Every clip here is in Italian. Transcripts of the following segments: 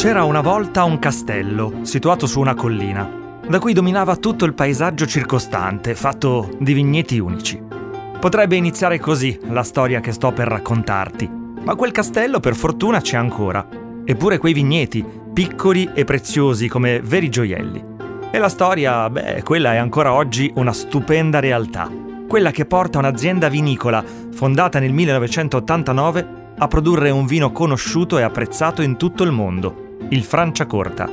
C'era una volta un castello situato su una collina, da cui dominava tutto il paesaggio circostante, fatto di vigneti unici. Potrebbe iniziare così la storia che sto per raccontarti, ma quel castello per fortuna c'è ancora, eppure quei vigneti, piccoli e preziosi come veri gioielli. E la storia, beh, quella è ancora oggi una stupenda realtà, quella che porta un'azienda vinicola, fondata nel 1989, a produrre un vino conosciuto e apprezzato in tutto il mondo, il Franciacorta.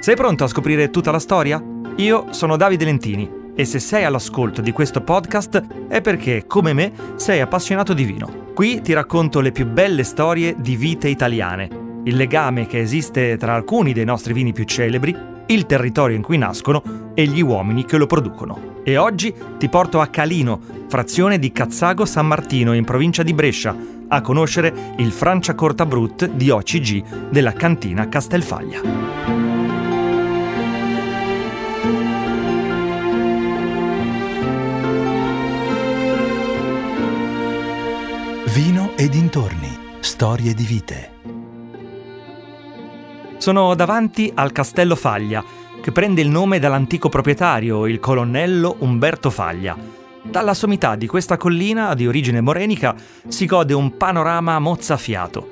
Sei pronto a scoprire tutta la storia? Io sono Davide Lentini e se sei all'ascolto di questo podcast è perché, come me, sei appassionato di vino. Qui ti racconto le più belle storie di vite italiane, il legame che esiste tra alcuni dei nostri vini più celebri, il territorio in cui nascono e gli uomini che lo producono. E oggi ti porto a Calino, frazione di Cazzago San Martino in provincia di Brescia, a conoscere il Franciacorta Brut di OCG della cantina Castelfaglia. Vino e dintorni, storie di vite. Sono davanti al Castello Faglia, che prende il nome dall'antico proprietario, il colonnello Umberto Faglia dalla sommità di questa collina di origine morenica si gode un panorama mozzafiato.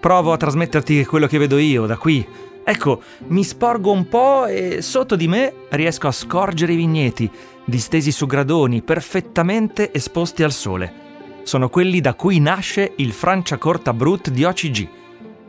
Provo a trasmetterti quello che vedo io da qui. Ecco, mi sporgo un po' e sotto di me riesco a scorgere i vigneti, distesi su gradoni, perfettamente esposti al sole. Sono quelli da cui nasce il Franciacorta Brut di OCG.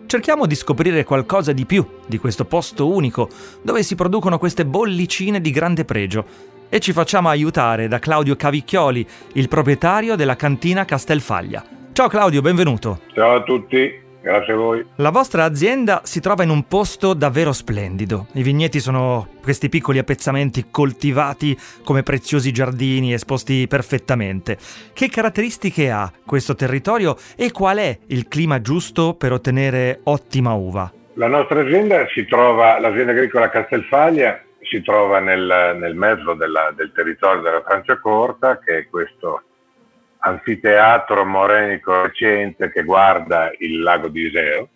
Cerchiamo di scoprire qualcosa di più di questo posto unico, dove si producono queste bollicine di grande pregio e ci facciamo aiutare da Claudio Cavicchioli, il proprietario della cantina Castelfaglia. Ciao Claudio, benvenuto. Ciao a tutti. Grazie a voi. La vostra azienda si trova in un posto davvero splendido. I vigneti sono questi piccoli appezzamenti coltivati come preziosi giardini esposti perfettamente. Che caratteristiche ha questo territorio e qual è il clima giusto per ottenere ottima uva? La nostra azienda si trova, l'azienda agricola Castelfaglia si trova nel, nel mezzo della, del territorio della Franciacorta, che è questo anfiteatro morenico recente che guarda il lago di Iseo.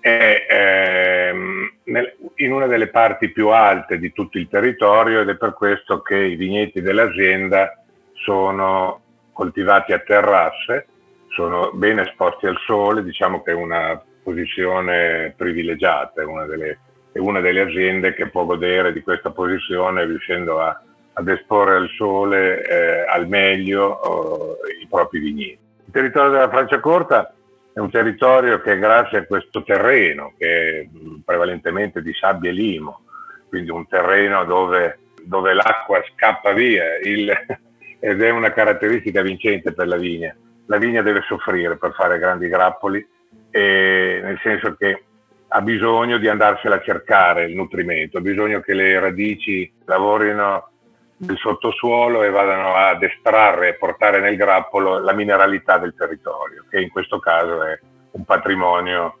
È ehm, nel, in una delle parti più alte di tutto il territorio ed è per questo che i vigneti dell'azienda sono coltivati a terrasse, sono ben esposti al sole, diciamo che è una posizione privilegiata, è una delle è una delle aziende che può godere di questa posizione riuscendo a, ad esporre al sole eh, al meglio oh, i propri vigneti. Il territorio della Franciacorta è un territorio che grazie a questo terreno, che è prevalentemente di sabbia e limo, quindi un terreno dove, dove l'acqua scappa via il, ed è una caratteristica vincente per la vigna. La vigna deve soffrire per fare grandi grappoli, nel senso che ha bisogno di andarsela a cercare il nutrimento, ha bisogno che le radici lavorino nel sottosuolo e vadano ad estrarre e portare nel grappolo la mineralità del territorio, che in questo caso è un patrimonio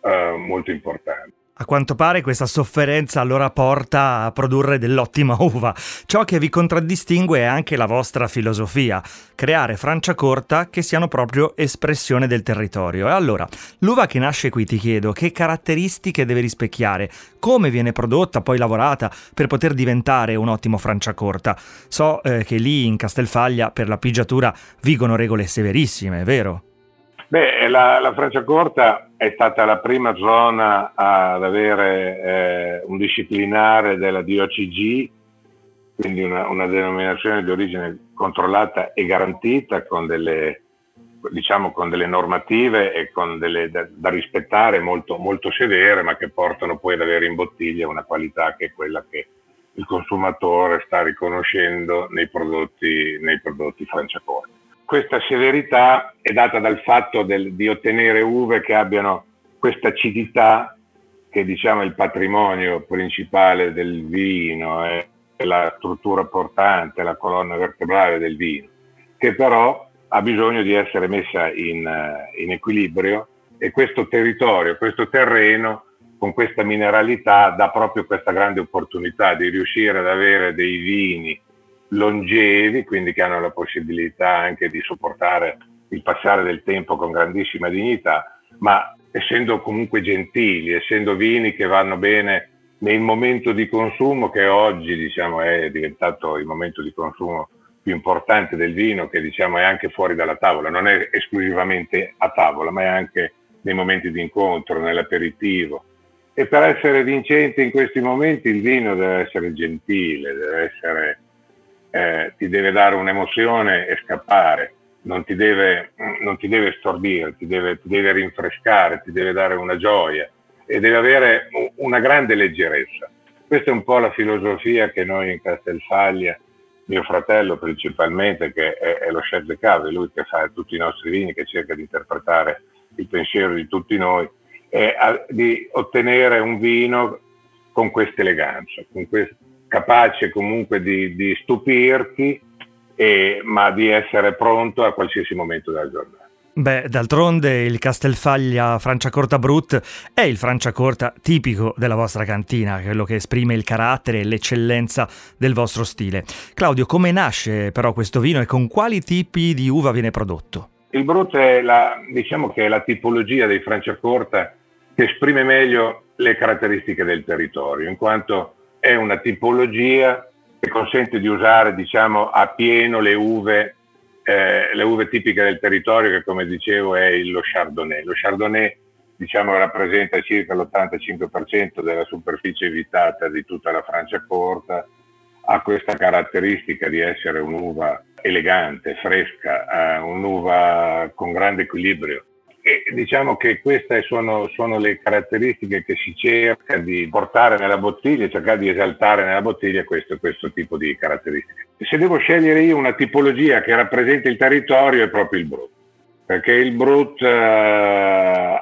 eh, molto importante. A quanto pare questa sofferenza allora porta a produrre dell'ottima uva. Ciò che vi contraddistingue è anche la vostra filosofia, creare Franciacorta che siano proprio espressione del territorio. E allora, l'uva che nasce qui ti chiedo che caratteristiche deve rispecchiare, come viene prodotta, poi lavorata per poter diventare un ottimo Franciacorta. So eh, che lì in Castelfaglia per la pigiatura vigono regole severissime, vero? Beh, la, la Franciacorta è stata la prima zona ad avere eh, un disciplinare della DOCG, quindi una, una, denominazione di origine controllata e garantita con delle, diciamo, con delle normative e con delle, da, da, rispettare molto, molto severe, ma che portano poi ad avere in bottiglia una qualità che è quella che il consumatore sta riconoscendo nei prodotti, nei prodotti Franciacorta questa severità è data dal fatto del, di ottenere uve che abbiano questa acidità che diciamo è il patrimonio principale del vino, è la struttura portante, la colonna vertebrale del vino, che però ha bisogno di essere messa in, in equilibrio. E questo territorio, questo terreno con questa mineralità dà proprio questa grande opportunità di riuscire ad avere dei vini longevi, quindi che hanno la possibilità anche di sopportare il passare del tempo con grandissima dignità, ma essendo comunque gentili, essendo vini che vanno bene nel momento di consumo che oggi diciamo, è diventato il momento di consumo più importante del vino, che diciamo, è anche fuori dalla tavola, non è esclusivamente a tavola, ma è anche nei momenti di incontro, nell'aperitivo. E per essere vincente in questi momenti il vino deve essere gentile, deve essere, eh, ti deve dare un'emozione e scappare, non ti deve, non ti deve stordire, ti deve, ti deve rinfrescare, ti deve dare una gioia e deve avere una grande leggerezza. Questa è un po' la filosofia che noi in Castelfaglia, mio fratello principalmente, che è, è lo chef de cave, lui che fa tutti i nostri vini, che cerca di interpretare il pensiero di tutti noi, a, di ottenere un vino con questa eleganza, con quest, capace comunque di, di stupirti, e, ma di essere pronto a qualsiasi momento della giornata. Beh, d'altronde il Castelfaglia Franciacorta Brut è il Franciacorta tipico della vostra cantina, quello che esprime il carattere e l'eccellenza del vostro stile. Claudio, come nasce però questo vino e con quali tipi di uva viene prodotto? Il Brut è la, diciamo che è la tipologia dei Franciacorta che esprime meglio le caratteristiche del territorio, in quanto è una tipologia che consente di usare diciamo, a pieno le uve eh, le uve tipiche del territorio che come dicevo è lo Chardonnay. Lo Chardonnay diciamo, rappresenta circa l'85% della superficie evitata di tutta la Francia corta, ha questa caratteristica di essere un'uva elegante, fresca, eh, un'uva con grande equilibrio e diciamo che queste sono, sono, le caratteristiche che si cerca di portare nella bottiglia, cercare di esaltare nella bottiglia questo, questo tipo di caratteristiche. Se devo scegliere io una tipologia che rappresenta il territorio è proprio il Brut, perché il Brut eh,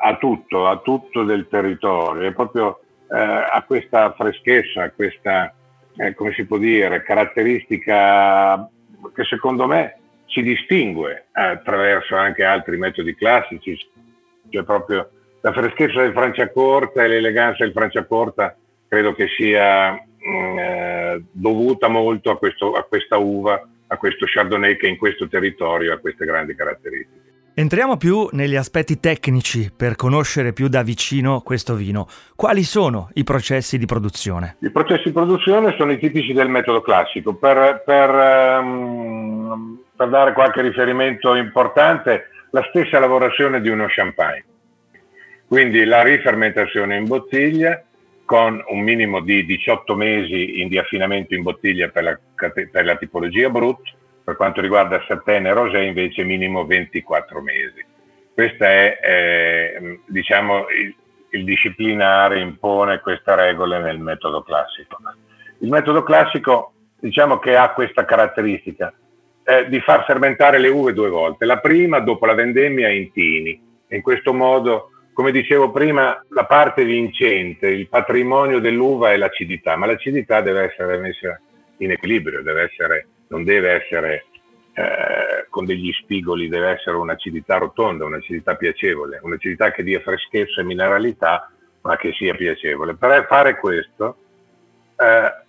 ha tutto, ha tutto del territorio, è proprio eh, ha questa freschezza, questa, eh, come si può dire, caratteristica che secondo me si distingue attraverso anche altri metodi classici, cioè proprio la freschezza del Franciacorta e l'eleganza del Franciacorta credo che sia mm, eh, dovuta molto a, questo, a questa uva, a questo Chardonnay che in questo territorio ha queste grandi caratteristiche. Entriamo più negli aspetti tecnici per conoscere più da vicino questo vino. Quali sono i processi di produzione? I processi di produzione sono i tipici del metodo classico. Per, per, um, per dare qualche riferimento importante, la stessa lavorazione di uno champagne. Quindi la rifermentazione in bottiglia con un minimo di 18 mesi di affinamento in bottiglia per la, per la tipologia Brut, per quanto riguarda Satene e Rosé invece minimo 24 mesi. Questo è eh, diciamo, il, il disciplinare impone queste regole nel metodo classico. Il metodo classico diciamo che ha questa caratteristica eh, di far fermentare le uve due volte. La prima dopo la vendemmia in tini. In questo modo, come dicevo prima, la parte vincente, il patrimonio dell'uva è l'acidità, ma l'acidità deve essere messa in equilibrio, deve essere, non deve essere eh, con degli spigoli, deve essere un'acidità rotonda, un'acidità piacevole, un'acidità che dia freschezza e mineralità, ma che sia piacevole. Per fare questo, eh,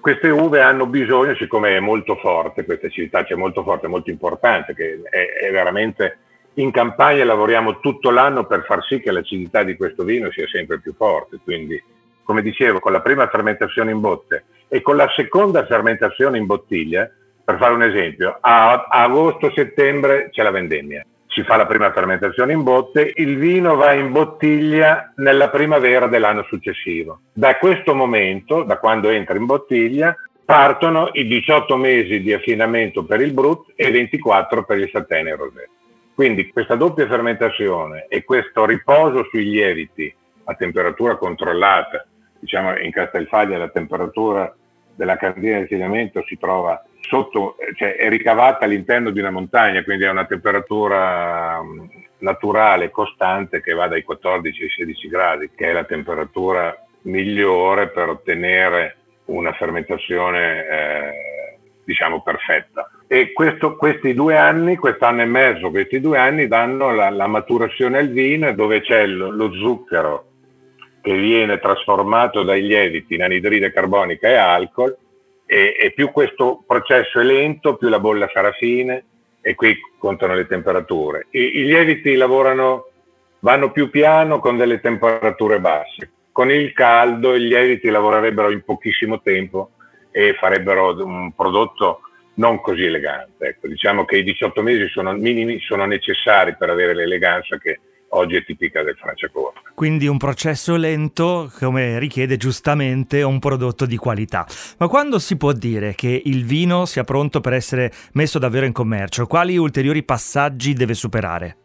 queste uve hanno bisogno, siccome è molto forte, questa acidità c'è molto forte, molto importante, che è, è, veramente in campagna lavoriamo tutto l'anno per far sì che l'acidità di questo vino sia sempre più forte. Quindi, come dicevo, con la prima fermentazione in botte e con la seconda fermentazione in bottiglia, per fare un esempio, a, a agosto-settembre c'è la vendemmia si fa la prima fermentazione in botte, il vino va in bottiglia nella primavera dell'anno successivo. Da questo momento, da quando entra in bottiglia, partono i 18 mesi di affinamento per il Brut e 24 per il Satene Rosé. Quindi questa doppia fermentazione e questo riposo sui lieviti a temperatura controllata, diciamo in Castelfaglia la temperatura della cantina di insediamento si trova sotto, cioè è ricavata all'interno di una montagna, quindi è una temperatura mm, naturale, costante, che va dai 14 ai 16 gradi, che è la temperatura migliore per ottenere una fermentazione eh, diciamo perfetta. E questo, questi due anni, quest'anno e mezzo, questi due anni danno la, la maturazione al vino dove c'è lo, lo zucchero che viene trasformato dai lieviti in anidride carbonica e alcol e, e, più questo processo è lento, più la bolla sarà fine e qui contano le temperature. I, i lieviti lavorano vanno più piano con delle temperature basse. Con il caldo i lieviti lavorerebbero in pochissimo tempo e farebbero un prodotto non così elegante. Ecco, diciamo che i 18 mesi sono minimi, sono necessari per avere l'eleganza che oggi è tipica del Franciacorta. Quindi un processo lento come richiede giustamente un prodotto di qualità. Ma quando si può dire che il vino sia pronto per essere messo davvero in commercio? Quali ulteriori passaggi deve superare?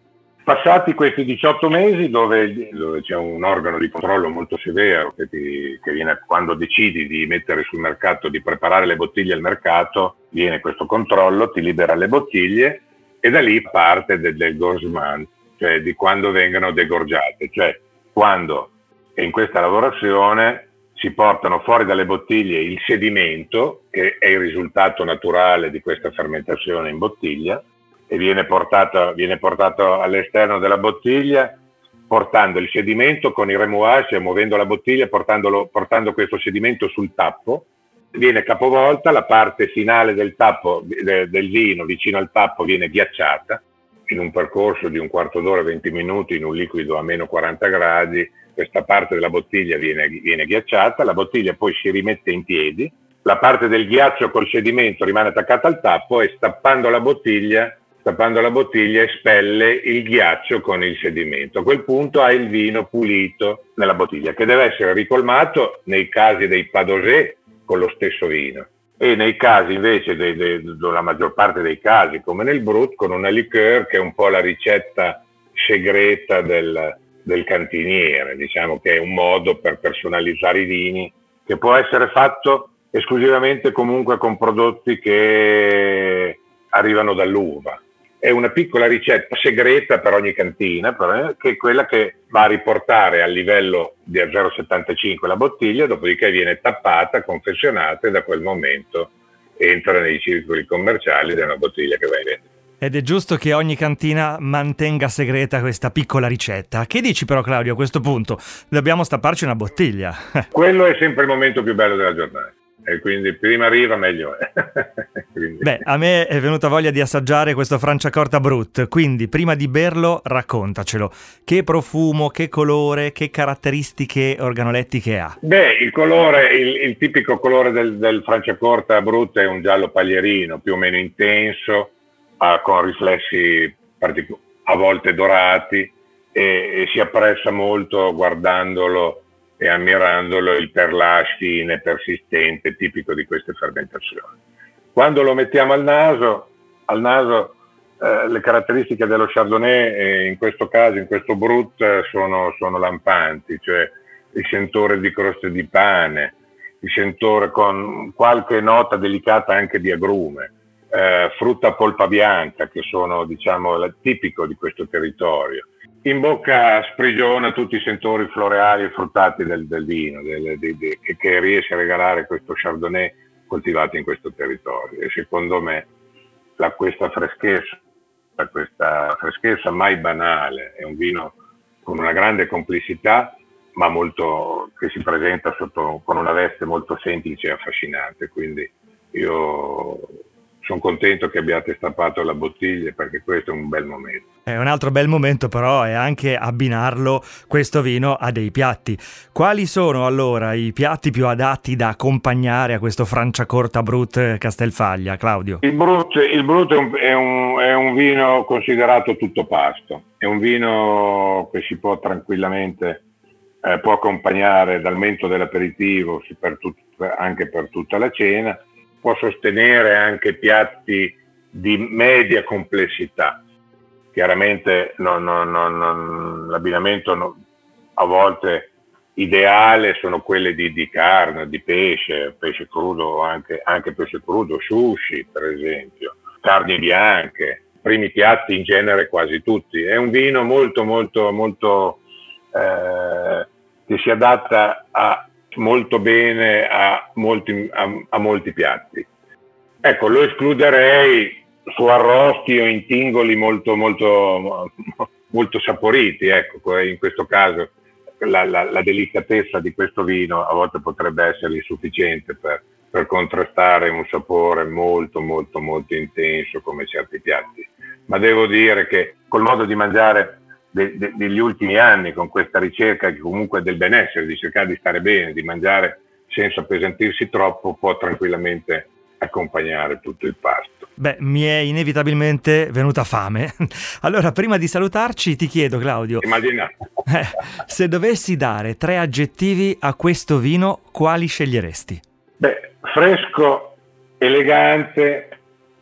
Passati questi 18 mesi dove, dove, c'è un organo di controllo molto severo che, ti, che, viene quando decidi di mettere sul mercato, di preparare le bottiglie al mercato, viene questo controllo, ti libera le bottiglie e da lì parte del, del Gorsman, cioè di quando vengono degorgiate, cioè quando in questa lavorazione si portano fuori dalle bottiglie il sedimento, che è il risultato naturale di questa fermentazione in bottiglia, e viene portato, viene portato all'esterno della bottiglia portando il sedimento con il remouage, cioè muovendo la bottiglia, portando questo sedimento sul tappo, viene capovolta, la parte finale del tappo de, del vino vicino al tappo viene ghiacciata in un percorso di un quarto d'ora, 20 minuti in un liquido a meno 40 gradi, questa parte della bottiglia viene, viene ghiacciata, la bottiglia poi si rimette in piedi, la parte del ghiaccio col sedimento rimane attaccata al tappo e stappando la bottiglia tappando la bottiglia espelle il ghiaccio con il sedimento. A quel punto hai il vino pulito nella bottiglia, che deve essere ricolmato nei casi dei padosè con lo stesso vino e nei casi invece, della maggior parte dei casi, come nel Brut, con una liqueur che è un po' la ricetta segreta del, del cantiniere, diciamo che è un modo per personalizzare i vini che può essere fatto esclusivamente comunque con prodotti che arrivano dall'uva è una piccola ricetta segreta per ogni cantina, però, che è quella che va a riportare al livello di 0,75 la bottiglia, dopodiché viene tappata, confezionata e da quel momento entra nei circoli commerciali ed è una bottiglia che va in vendita. Ed è giusto che ogni cantina mantenga segreta questa piccola ricetta. Che dici però Claudio a questo punto? Dobbiamo stapparci una bottiglia. Quello è sempre il momento più bello della giornata e quindi prima arriva meglio è. Beh, a me è venuta voglia di assaggiare questo Franciacorta Brut, quindi prima di berlo raccontacelo. Che profumo, che colore, che caratteristiche organolettiche ha? Beh, il colore, il, il tipico colore del, del Franciacorta Brut è un giallo paglierino, più o meno intenso, uh, con riflessi a volte dorati e, e si apprezza molto guardandolo e ammirandolo il perlage fine, persistente, tipico di queste fermentazioni. Quando lo mettiamo al naso, al naso eh, le caratteristiche dello Chardonnay, eh, in questo caso, in questo Brut, sono, sono lampanti, cioè il sentore di croste di pane, il sentore con qualche nota delicata anche di agrume, eh, frutta polpa bianca, che sono diciamo tipico di questo territorio in bocca sprigiona tutti i sentori floreali e fruttati del, del vino del, de, de, che riesce a regalare questo Chardonnay coltivato in questo territorio. E secondo me la, questa freschezza questa freschezza mai banale è un vino con una grande complicità ma molto, che si presenta sotto, con una veste molto semplice e affascinante. Quindi io sono contento che abbiate stappato la bottiglia perché questo è un bel momento. È un altro bel momento però è anche abbinarlo questo vino a dei piatti. Quali sono allora i piatti più adatti da accompagnare a questo Franciacorta Brut Castelfaglia, Claudio? Il Brut, il Brut è, un, è, un, è un vino considerato tutto pasto, è un vino che si può tranquillamente eh, può accompagnare dal mento dell'aperitivo per tut, anche per tutta la cena può sostenere anche piatti di media complessità. Chiaramente non, non, non, l'abbinamento a volte ideale sono quelli di, di, carne, di pesce, pesce crudo, anche, anche pesce crudo, sushi per esempio, carni bianche, primi piatti in genere quasi tutti. È un vino molto molto molto eh, che si adatta a molto bene a molti, a, a molti piatti. Ecco, lo escluderei su arrosti o in tingoli molto, molto, molto saporiti. Ecco, in questo caso la, la, la, delicatezza di questo vino a volte potrebbe essere insufficiente per, per, contrastare un sapore molto, molto, molto intenso come certi piatti. Ma devo dire che col modo di mangiare de, de, degli ultimi anni con questa ricerca che comunque del benessere, di cercare di stare bene, di mangiare senza appesantirsi troppo, può tranquillamente accompagnare tutto il pasto. Beh, mi è inevitabilmente venuta fame. Allora, prima di salutarci, ti chiedo, Claudio, eh, se dovessi dare tre aggettivi a questo vino, quali sceglieresti? Beh, fresco, elegante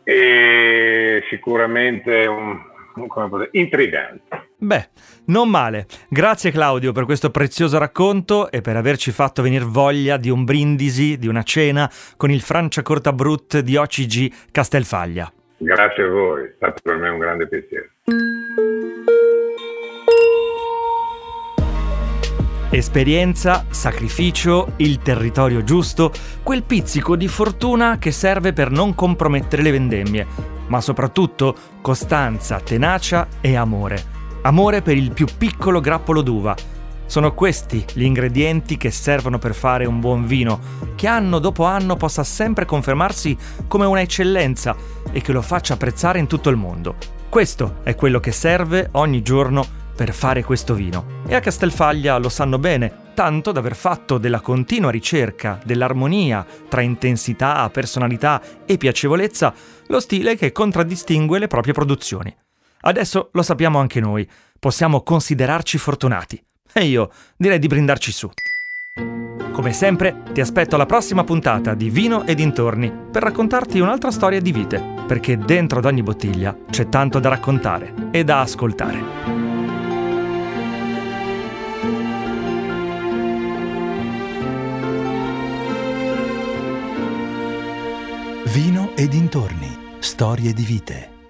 e sicuramente un, come intrigante. Beh, non male. Grazie Claudio per questo prezioso racconto e per averci fatto venire voglia di un brindisi, di una cena con il Franciacorta Brut di OCG Castelfaglia. Grazie a voi, è stato per me un grande piacere. Esperienza, sacrificio, il territorio giusto, quel pizzico di fortuna che serve per non compromettere le vendemmie, ma soprattutto costanza, tenacia e amore. Amore per il più piccolo grappolo d'uva. Sono questi gli ingredienti che servono per fare un buon vino, che anno dopo anno possa sempre confermarsi come una eccellenza e che lo faccia apprezzare in tutto il mondo. Questo è quello che serve ogni giorno per fare questo vino. E a Castelfaglia lo sanno bene, tanto da aver fatto della continua ricerca dell'armonia tra intensità, personalità e piacevolezza lo stile che contraddistingue le proprie produzioni. Adesso lo sappiamo anche noi, possiamo considerarci fortunati. E io direi di brindarci su. Come sempre, ti aspetto alla prossima puntata di Vino e dintorni per raccontarti un'altra storia di vite, perché dentro ad ogni bottiglia c'è tanto da raccontare e da ascoltare. Vino e dintorni, storie di vite.